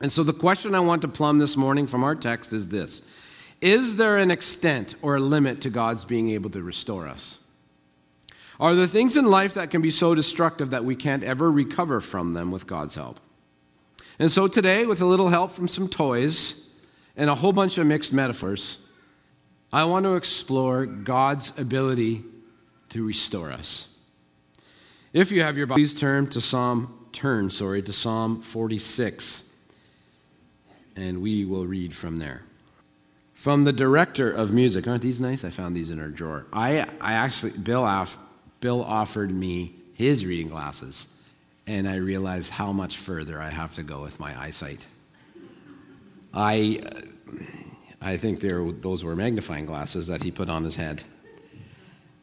And so the question I want to plumb this morning from our text is this Is there an extent or a limit to God's being able to restore us? Are there things in life that can be so destructive that we can't ever recover from them with God's help? And so today, with a little help from some toys and a whole bunch of mixed metaphors, I want to explore God's ability to restore us. If you have your Bible, please turn to Psalm turn, sorry, to Psalm 46 and we will read from there. From the director of music, aren't these nice? I found these in our drawer. I, I actually, Bill, off, Bill offered me his reading glasses, and I realized how much further I have to go with my eyesight. I, I think those were magnifying glasses that he put on his head,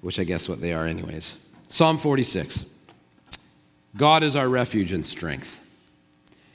which I guess what they are, anyways. Psalm 46 God is our refuge and strength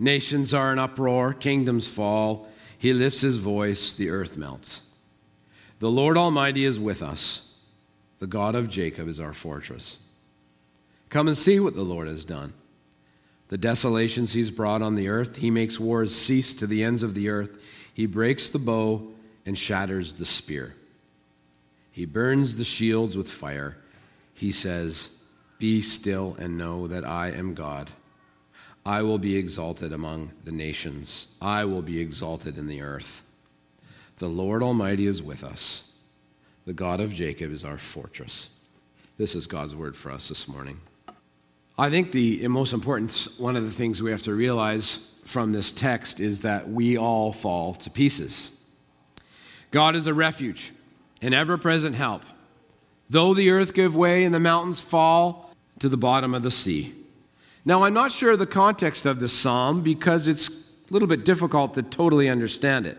Nations are in uproar, kingdoms fall. He lifts his voice, the earth melts. The Lord Almighty is with us. The God of Jacob is our fortress. Come and see what the Lord has done. The desolations he's brought on the earth, he makes wars cease to the ends of the earth. He breaks the bow and shatters the spear. He burns the shields with fire. He says, Be still and know that I am God. I will be exalted among the nations. I will be exalted in the earth. The Lord Almighty is with us. The God of Jacob is our fortress. This is God's word for us this morning. I think the most important, one of the things we have to realize from this text is that we all fall to pieces. God is a refuge, an ever present help. Though the earth give way and the mountains fall to the bottom of the sea. Now, I'm not sure of the context of this psalm because it's a little bit difficult to totally understand it.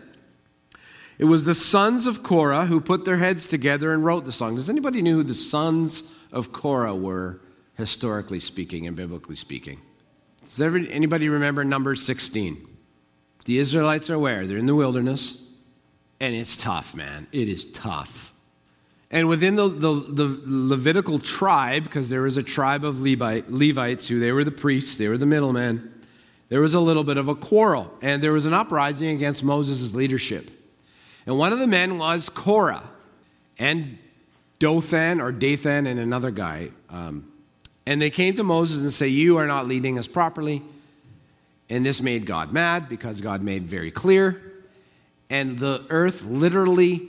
It was the sons of Korah who put their heads together and wrote the song. Does anybody know who the sons of Korah were, historically speaking and biblically speaking? Does anybody remember number 16? The Israelites are where? They're in the wilderness, and it's tough, man. It is tough. And within the, the, the Levitical tribe, because there was a tribe of Levite, Levites who they were the priests, they were the middlemen, there was a little bit of a quarrel. And there was an uprising against Moses' leadership. And one of the men was Korah and Dothan or Dathan and another guy. Um, and they came to Moses and say, You are not leading us properly. And this made God mad because God made very clear. And the earth literally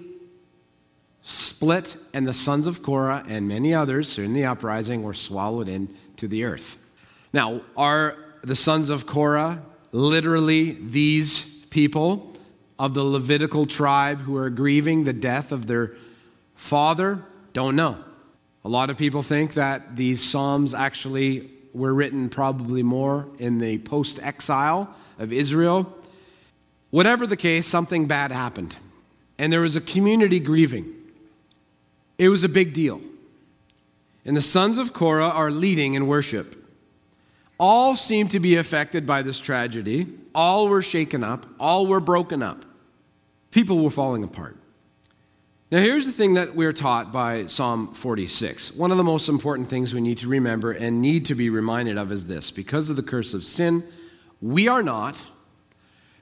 split, and the sons of Korah and many others in the uprising were swallowed into the earth. Now, are the sons of Korah literally these people of the Levitical tribe who are grieving the death of their father? Don't know. A lot of people think that these Psalms actually were written probably more in the post exile of Israel. Whatever the case, something bad happened. And there was a community grieving. It was a big deal. And the sons of Korah are leading in worship. All seem to be affected by this tragedy. All were shaken up. All were broken up. People were falling apart. Now, here's the thing that we're taught by Psalm 46. One of the most important things we need to remember and need to be reminded of is this because of the curse of sin, we are not,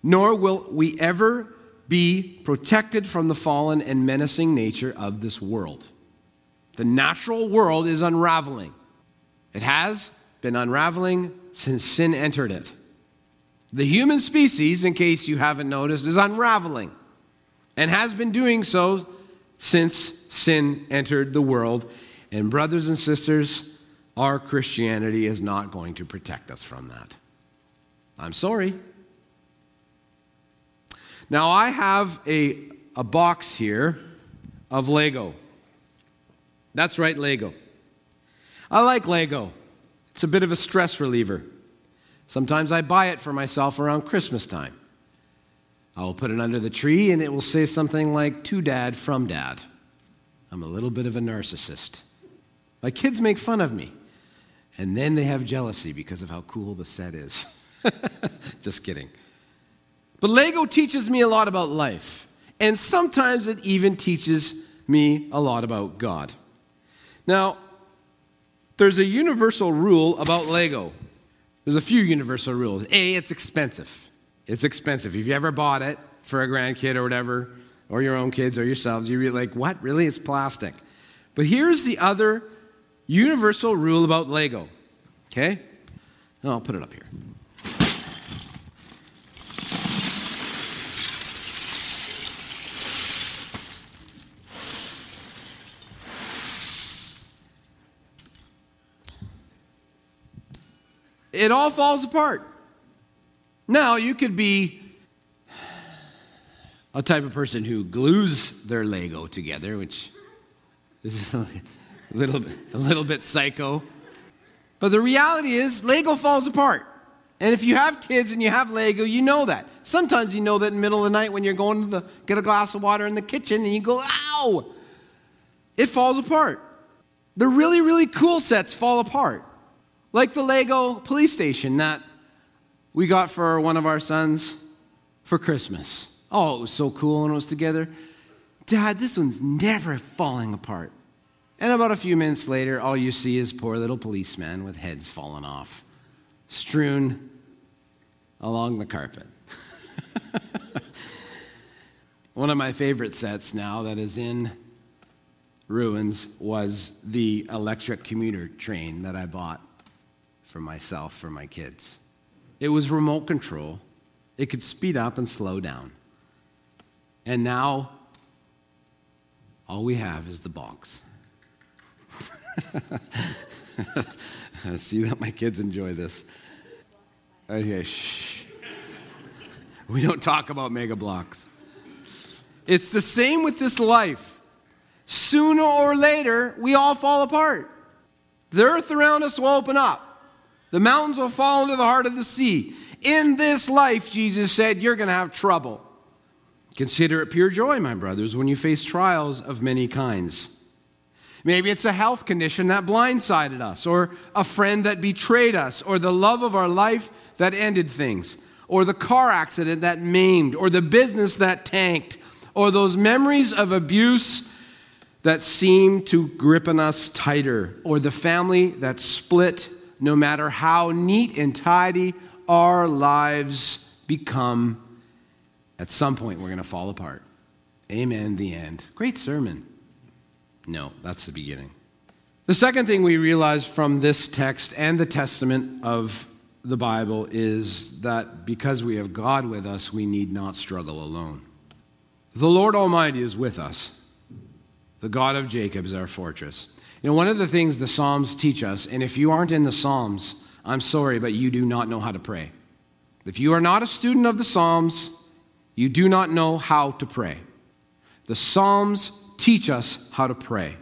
nor will we ever be protected from the fallen and menacing nature of this world. The natural world is unraveling. It has been unraveling since sin entered it. The human species, in case you haven't noticed, is unraveling and has been doing so since sin entered the world. And, brothers and sisters, our Christianity is not going to protect us from that. I'm sorry. Now, I have a, a box here of Lego. That's right, Lego. I like Lego, it's a bit of a stress reliever. Sometimes I buy it for myself around Christmas time. I will put it under the tree and it will say something like, To dad, from dad. I'm a little bit of a narcissist. My kids make fun of me. And then they have jealousy because of how cool the set is. Just kidding. But Lego teaches me a lot about life. And sometimes it even teaches me a lot about God. Now, there's a universal rule about Lego. There's a few universal rules. A, it's expensive. It's expensive. If you ever bought it for a grandkid or whatever, or your own kids or yourselves, you're like, what? Really? It's plastic. But here's the other universal rule about Lego. Okay? I'll put it up here. It all falls apart. Now, you could be a type of person who glues their Lego together, which is a little, a little bit psycho. But the reality is, Lego falls apart. And if you have kids and you have Lego, you know that. Sometimes you know that in the middle of the night when you're going to the, get a glass of water in the kitchen and you go, ow! It falls apart. The really, really cool sets fall apart. Like the Lego police station that we got for one of our sons for Christmas. Oh, it was so cool when it was together. Dad, this one's never falling apart. And about a few minutes later, all you see is poor little policemen with heads falling off, strewn along the carpet. One of my favorite sets now that is in ruins was the electric commuter train that I bought for myself, for my kids. It was remote control. It could speed up and slow down. And now, all we have is the box. I see that my kids enjoy this. Okay, shh. We don't talk about Mega Bloks. It's the same with this life. Sooner or later, we all fall apart. The earth around us will open up. The mountains will fall into the heart of the sea. In this life, Jesus said, you're going to have trouble. Consider it pure joy, my brothers, when you face trials of many kinds. Maybe it's a health condition that blindsided us, or a friend that betrayed us, or the love of our life that ended things, or the car accident that maimed, or the business that tanked, or those memories of abuse that seemed to grip on us tighter, or the family that split no matter how neat and tidy our lives become, at some point we're going to fall apart. Amen. The end. Great sermon. No, that's the beginning. The second thing we realize from this text and the testament of the Bible is that because we have God with us, we need not struggle alone. The Lord Almighty is with us. The God of Jacob is our fortress. You know, one of the things the Psalms teach us, and if you aren't in the Psalms, I'm sorry, but you do not know how to pray. If you are not a student of the Psalms, you do not know how to pray. The Psalms teach us how to pray.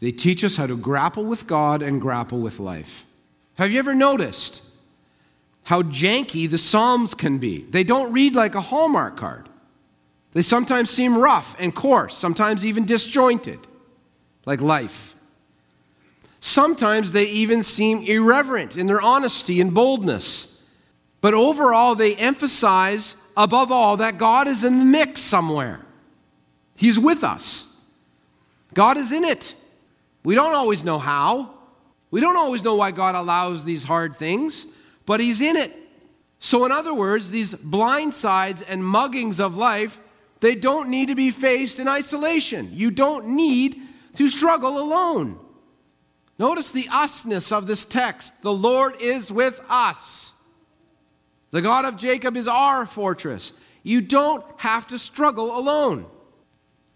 They teach us how to grapple with God and grapple with life. Have you ever noticed how janky the Psalms can be? They don't read like a Hallmark card. They sometimes seem rough and coarse, sometimes even disjointed like life. Sometimes they even seem irreverent in their honesty and boldness. But overall, they emphasize, above all, that God is in the mix somewhere. He's with us. God is in it. We don't always know how. We don't always know why God allows these hard things, but He's in it. So, in other words, these blind sides and muggings of life, they don't need to be faced in isolation. You don't need to struggle alone. Notice the usness of this text. The Lord is with us. The God of Jacob is our fortress. You don't have to struggle alone.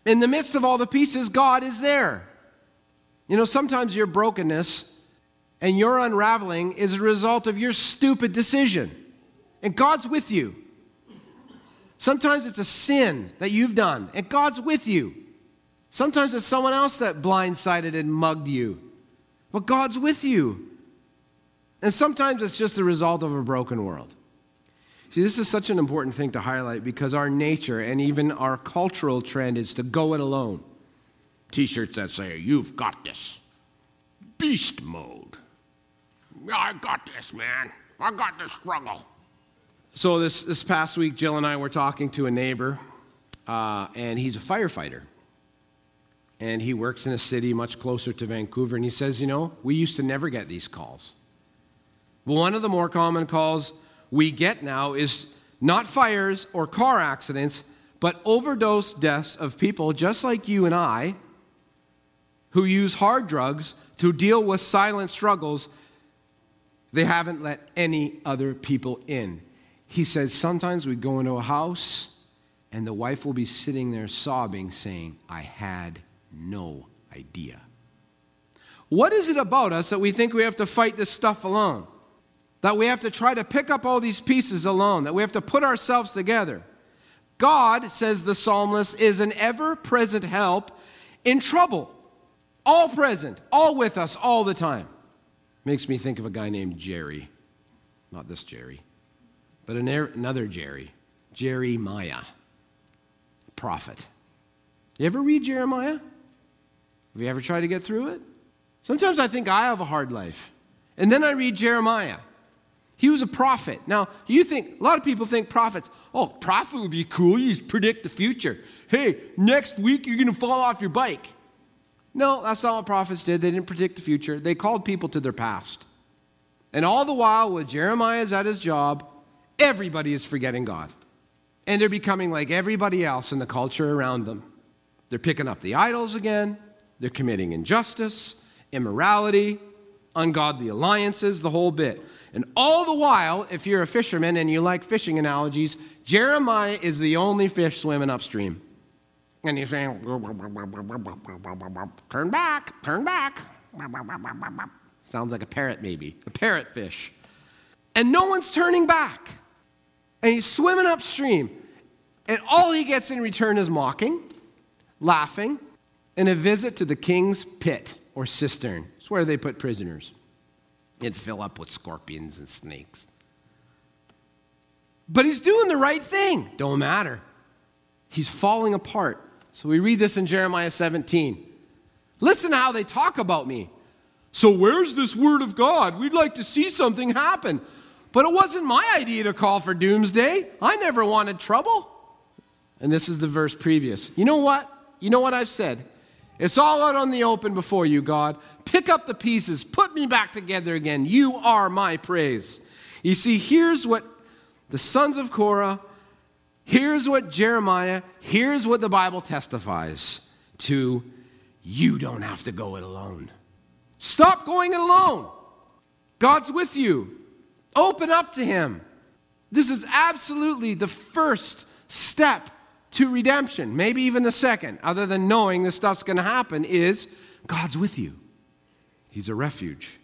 In the midst of all the pieces, God is there. You know, sometimes your brokenness and your unraveling is a result of your stupid decision, and God's with you. Sometimes it's a sin that you've done, and God's with you. Sometimes it's someone else that blindsided and mugged you. But God's with you. And sometimes it's just the result of a broken world. See, this is such an important thing to highlight because our nature and even our cultural trend is to go it alone. T shirts that say, You've got this. Beast mode. I got this, man. I got this struggle. So, this, this past week, Jill and I were talking to a neighbor, uh, and he's a firefighter. And he works in a city much closer to Vancouver. And he says, You know, we used to never get these calls. Well, one of the more common calls we get now is not fires or car accidents, but overdose deaths of people just like you and I who use hard drugs to deal with silent struggles they haven't let any other people in. He says sometimes we go into a house and the wife will be sitting there sobbing, saying, I had no idea. What is it about us that we think we have to fight this stuff alone? That we have to try to pick up all these pieces alone, that we have to put ourselves together. God, says the psalmist, is an ever present help in trouble. All present, all with us, all the time. Makes me think of a guy named Jerry. Not this Jerry, but er-, another Jerry. Jeremiah, prophet. You ever read Jeremiah? Have you ever tried to get through it? Sometimes I think I have a hard life. And then I read Jeremiah. He was a prophet. Now, you think, a lot of people think prophets, oh, prophet would be cool. You just predict the future. Hey, next week you're going to fall off your bike. No, that's not what prophets did. They didn't predict the future, they called people to their past. And all the while, when Jeremiah is at his job, everybody is forgetting God. And they're becoming like everybody else in the culture around them. They're picking up the idols again, they're committing injustice, immorality, ungodly alliances, the whole bit. And all the while, if you're a fisherman and you like fishing analogies, Jeremiah is the only fish swimming upstream. And he's saying, turn back, turn back. Sounds like a parrot, maybe, a parrot fish. And no one's turning back. And he's swimming upstream. And all he gets in return is mocking, laughing, and a visit to the king's pit or cistern. It's where they put prisoners. It'd fill up with scorpions and snakes. But he's doing the right thing. Don't matter. He's falling apart. So we read this in Jeremiah 17. Listen how they talk about me. So, where's this word of God? We'd like to see something happen. But it wasn't my idea to call for doomsday. I never wanted trouble. And this is the verse previous. You know what? You know what I've said? It's all out on the open before you, God. Pick up the pieces, put me back together again. You are my praise. You see, here's what the sons of Korah Here's what Jeremiah, here's what the Bible testifies to you don't have to go it alone. Stop going it alone. God's with you. Open up to Him. This is absolutely the first step to redemption, maybe even the second, other than knowing this stuff's going to happen, is God's with you. He's a refuge.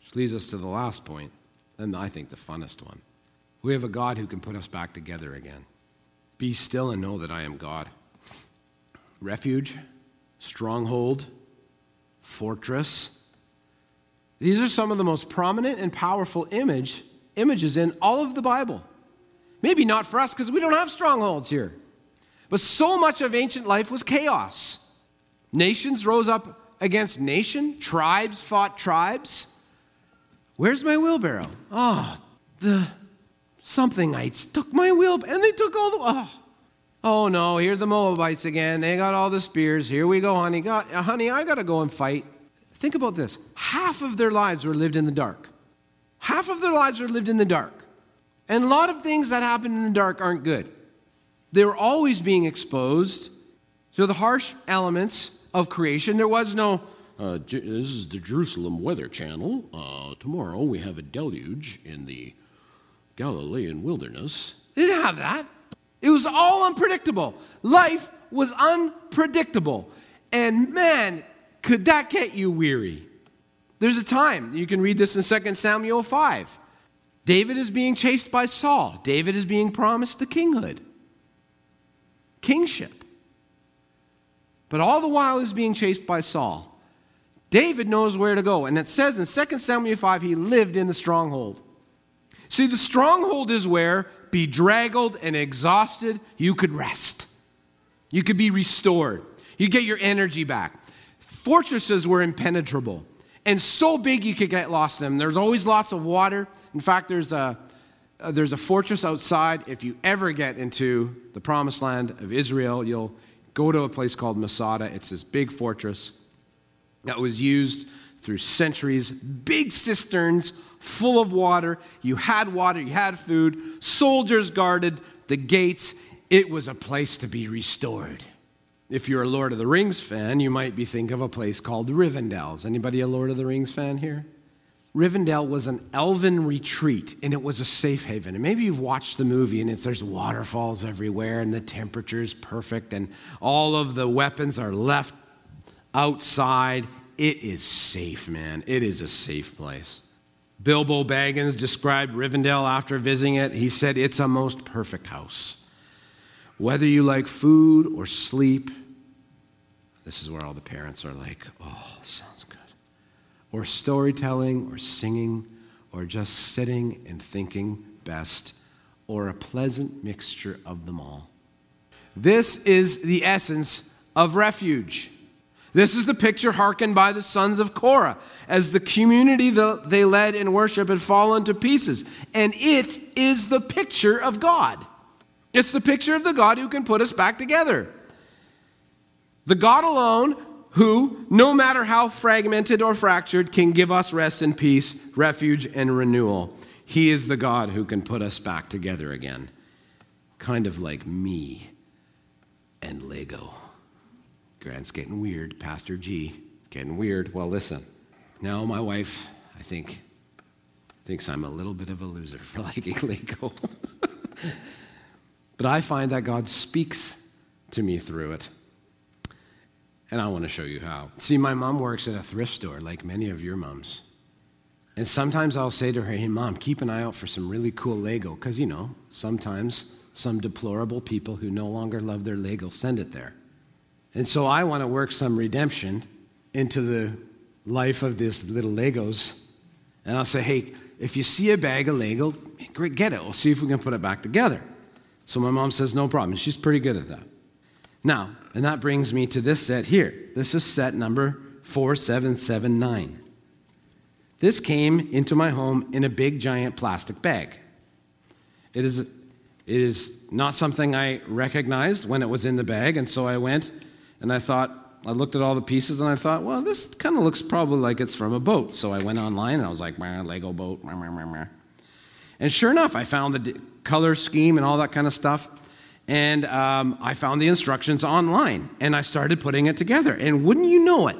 Which leads us to the last point, and I think the funnest one. We have a God who can put us back together again. Be still and know that I am God. Refuge, stronghold, fortress. These are some of the most prominent and powerful image, images in all of the Bible. Maybe not for us because we don't have strongholds here. But so much of ancient life was chaos. Nations rose up against nation, tribes fought tribes. Where's my wheelbarrow? Oh, the Somethingites took my wheel, and they took all the. Oh, oh no! Here the Moabites again. They got all the spears. Here we go, honey. Got, uh, honey, I got to go and fight. Think about this. Half of their lives were lived in the dark. Half of their lives were lived in the dark. And a lot of things that happen in the dark aren't good. They were always being exposed to the harsh elements of creation. There was no, uh, this is the Jerusalem Weather Channel. Uh, tomorrow we have a deluge in the Galilean wilderness. They didn't have that. It was all unpredictable. Life was unpredictable. And man, could that get you weary? There's a time, you can read this in 2 Samuel 5. David is being chased by Saul. David is being promised the kinghood, kingship. But all the while he's being chased by Saul. David knows where to go. And it says in 2 Samuel 5, he lived in the stronghold. See, the stronghold is where, bedraggled and exhausted, you could rest. You could be restored. You get your energy back. Fortresses were impenetrable and so big you could get lost in them. There's always lots of water. In fact, there's a, uh, there's a fortress outside. If you ever get into the promised land of Israel, you'll go to a place called Masada. It's this big fortress that was used through centuries, big cisterns full of water. You had water, you had food, soldiers guarded the gates. It was a place to be restored. If you're a Lord of the Rings fan, you might be thinking of a place called Rivendell. Is anybody a Lord of the Rings fan here? Rivendell was an elven retreat and it was a safe haven. And maybe you've watched the movie and it's there's waterfalls everywhere and the temperature is perfect and all of the weapons are left outside. It is safe, man. It is a safe place. Bilbo Baggins described Rivendell after visiting it. He said, It's a most perfect house. Whether you like food or sleep, this is where all the parents are like, oh, good. Or storytelling, or singing, or just sitting and thinking best, or a pleasant mixture of them all. This is the essence of refuge. This is the picture hearkened by the sons of Korah as the community that they led in worship had fallen to pieces. And it is the picture of God. It's the picture of the God who can put us back together. The God alone who, no matter how fragmented or fractured, can give us rest and peace, refuge and renewal. He is the God who can put us back together again. Kind of like me and Lego. Grant's getting weird, Pastor G. Getting weird. Well, listen. Now my wife, I think, thinks I'm a little bit of a loser for liking Lego. but I find that God speaks to me through it. And I want to show you how. See, my mom works at a thrift store, like many of your moms. And sometimes I'll say to her, hey, mom, keep an eye out for some really cool Lego. Because, you know, sometimes some deplorable people who no longer love their Lego send it there. And so I want to work some redemption into the life of these little Legos. And I'll say, hey, if you see a bag of Lego, get it. We'll see if we can put it back together. So my mom says, no problem. She's pretty good at that. Now, and that brings me to this set here. This is set number 4779. This came into my home in a big giant plastic bag. It is, it is not something I recognized when it was in the bag, and so I went and I thought, I looked at all the pieces and I thought, well, this kind of looks probably like it's from a boat. So I went online and I was like, Lego boat. And sure enough, I found the color scheme and all that kind of stuff. And um, I found the instructions online and I started putting it together. And wouldn't you know it,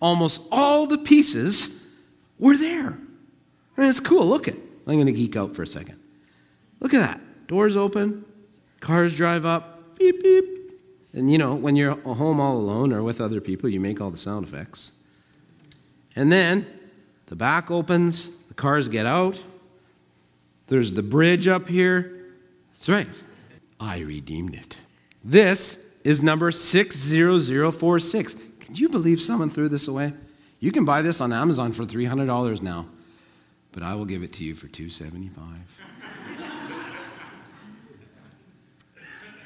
almost all the pieces were there. I mean, it's cool. Look at I'm going to geek out for a second. Look at that. Doors open, cars drive up, beep, beep. And you know, when you're home all alone or with other people, you make all the sound effects. And then the back opens, the cars get out. There's the bridge up here. That's right. I redeemed it. This is number 60046. Can you believe someone threw this away? You can buy this on Amazon for $300 now, but I will give it to you for 275.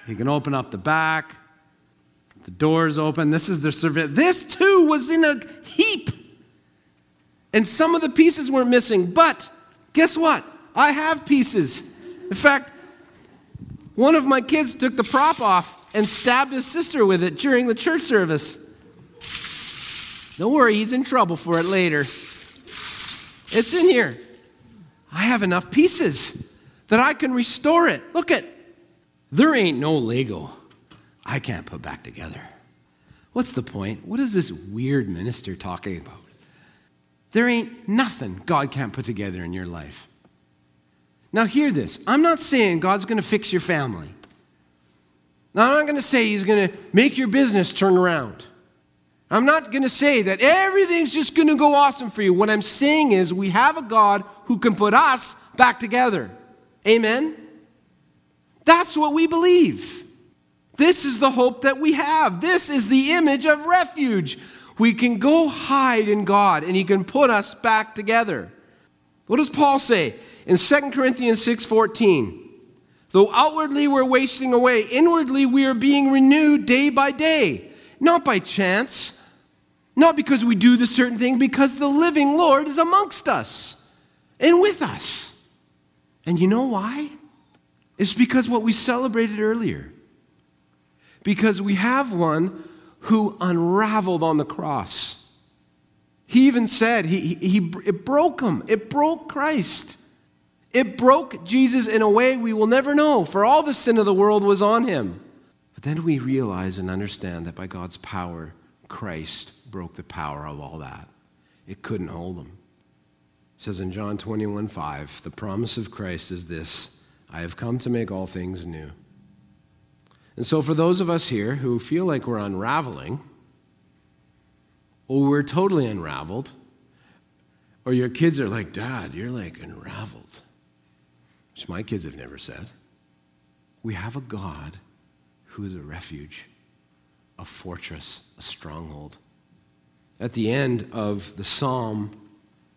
you can open up the back. The doors open. This is the survey. This too was in a heap. And some of the pieces were missing, but guess what? I have pieces. In fact, one of my kids took the prop off and stabbed his sister with it during the church service. Don't worry, he's in trouble for it later. It's in here. I have enough pieces that I can restore it. Look at there ain't no Lego I can't put back together. What's the point? What is this weird minister talking about? There ain't nothing God can't put together in your life. Now, hear this. I'm not saying God's going to fix your family. Now, I'm not going to say He's going to make your business turn around. I'm not going to say that everything's just going to go awesome for you. What I'm saying is we have a God who can put us back together. Amen? That's what we believe. This is the hope that we have. This is the image of refuge. We can go hide in God and He can put us back together. What does Paul say in 2 Corinthians 6:14? Though outwardly we're wasting away, inwardly we are being renewed day by day, not by chance, not because we do the certain thing, because the living Lord is amongst us and with us. And you know why? It's because what we celebrated earlier. Because we have one who unraveled on the cross. He even said, he, he, he, it broke him. It broke Christ. It broke Jesus in a way we will never know, for all the sin of the world was on him. But then we realize and understand that by God's power, Christ broke the power of all that. It couldn't hold him. It says in John 21 5, the promise of Christ is this I have come to make all things new. And so, for those of us here who feel like we're unraveling, or we're totally unraveled, or your kids are like, Dad, you're like unraveled, which my kids have never said, we have a God who is a refuge, a fortress, a stronghold. At the end of the psalm,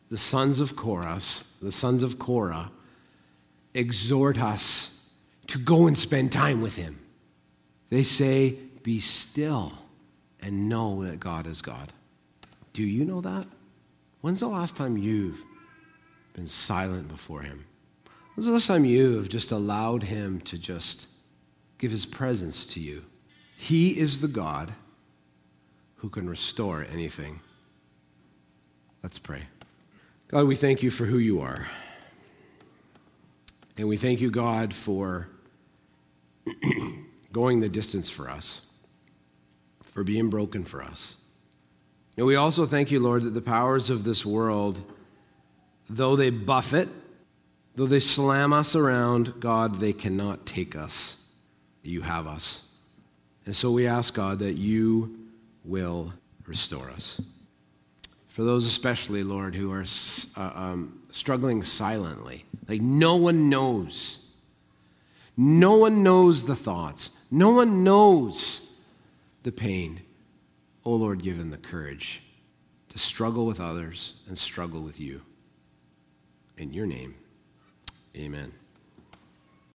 the sons of Korah, the sons of Korah, exhort us to go and spend time with him. They say, Be still and know that God is God. Do you know that? When's the last time you've been silent before Him? When's the last time you have just allowed Him to just give His presence to you? He is the God who can restore anything. Let's pray. God, we thank you for who you are. And we thank you, God, for going the distance for us, for being broken for us. And we also thank you, Lord, that the powers of this world, though they buffet, though they slam us around, God, they cannot take us. You have us. And so we ask, God, that you will restore us. For those especially, Lord, who are uh, um, struggling silently, like no one knows no one knows the thoughts, no one knows the pain. Oh Lord, give them the courage to struggle with others and struggle with you. In your name, amen.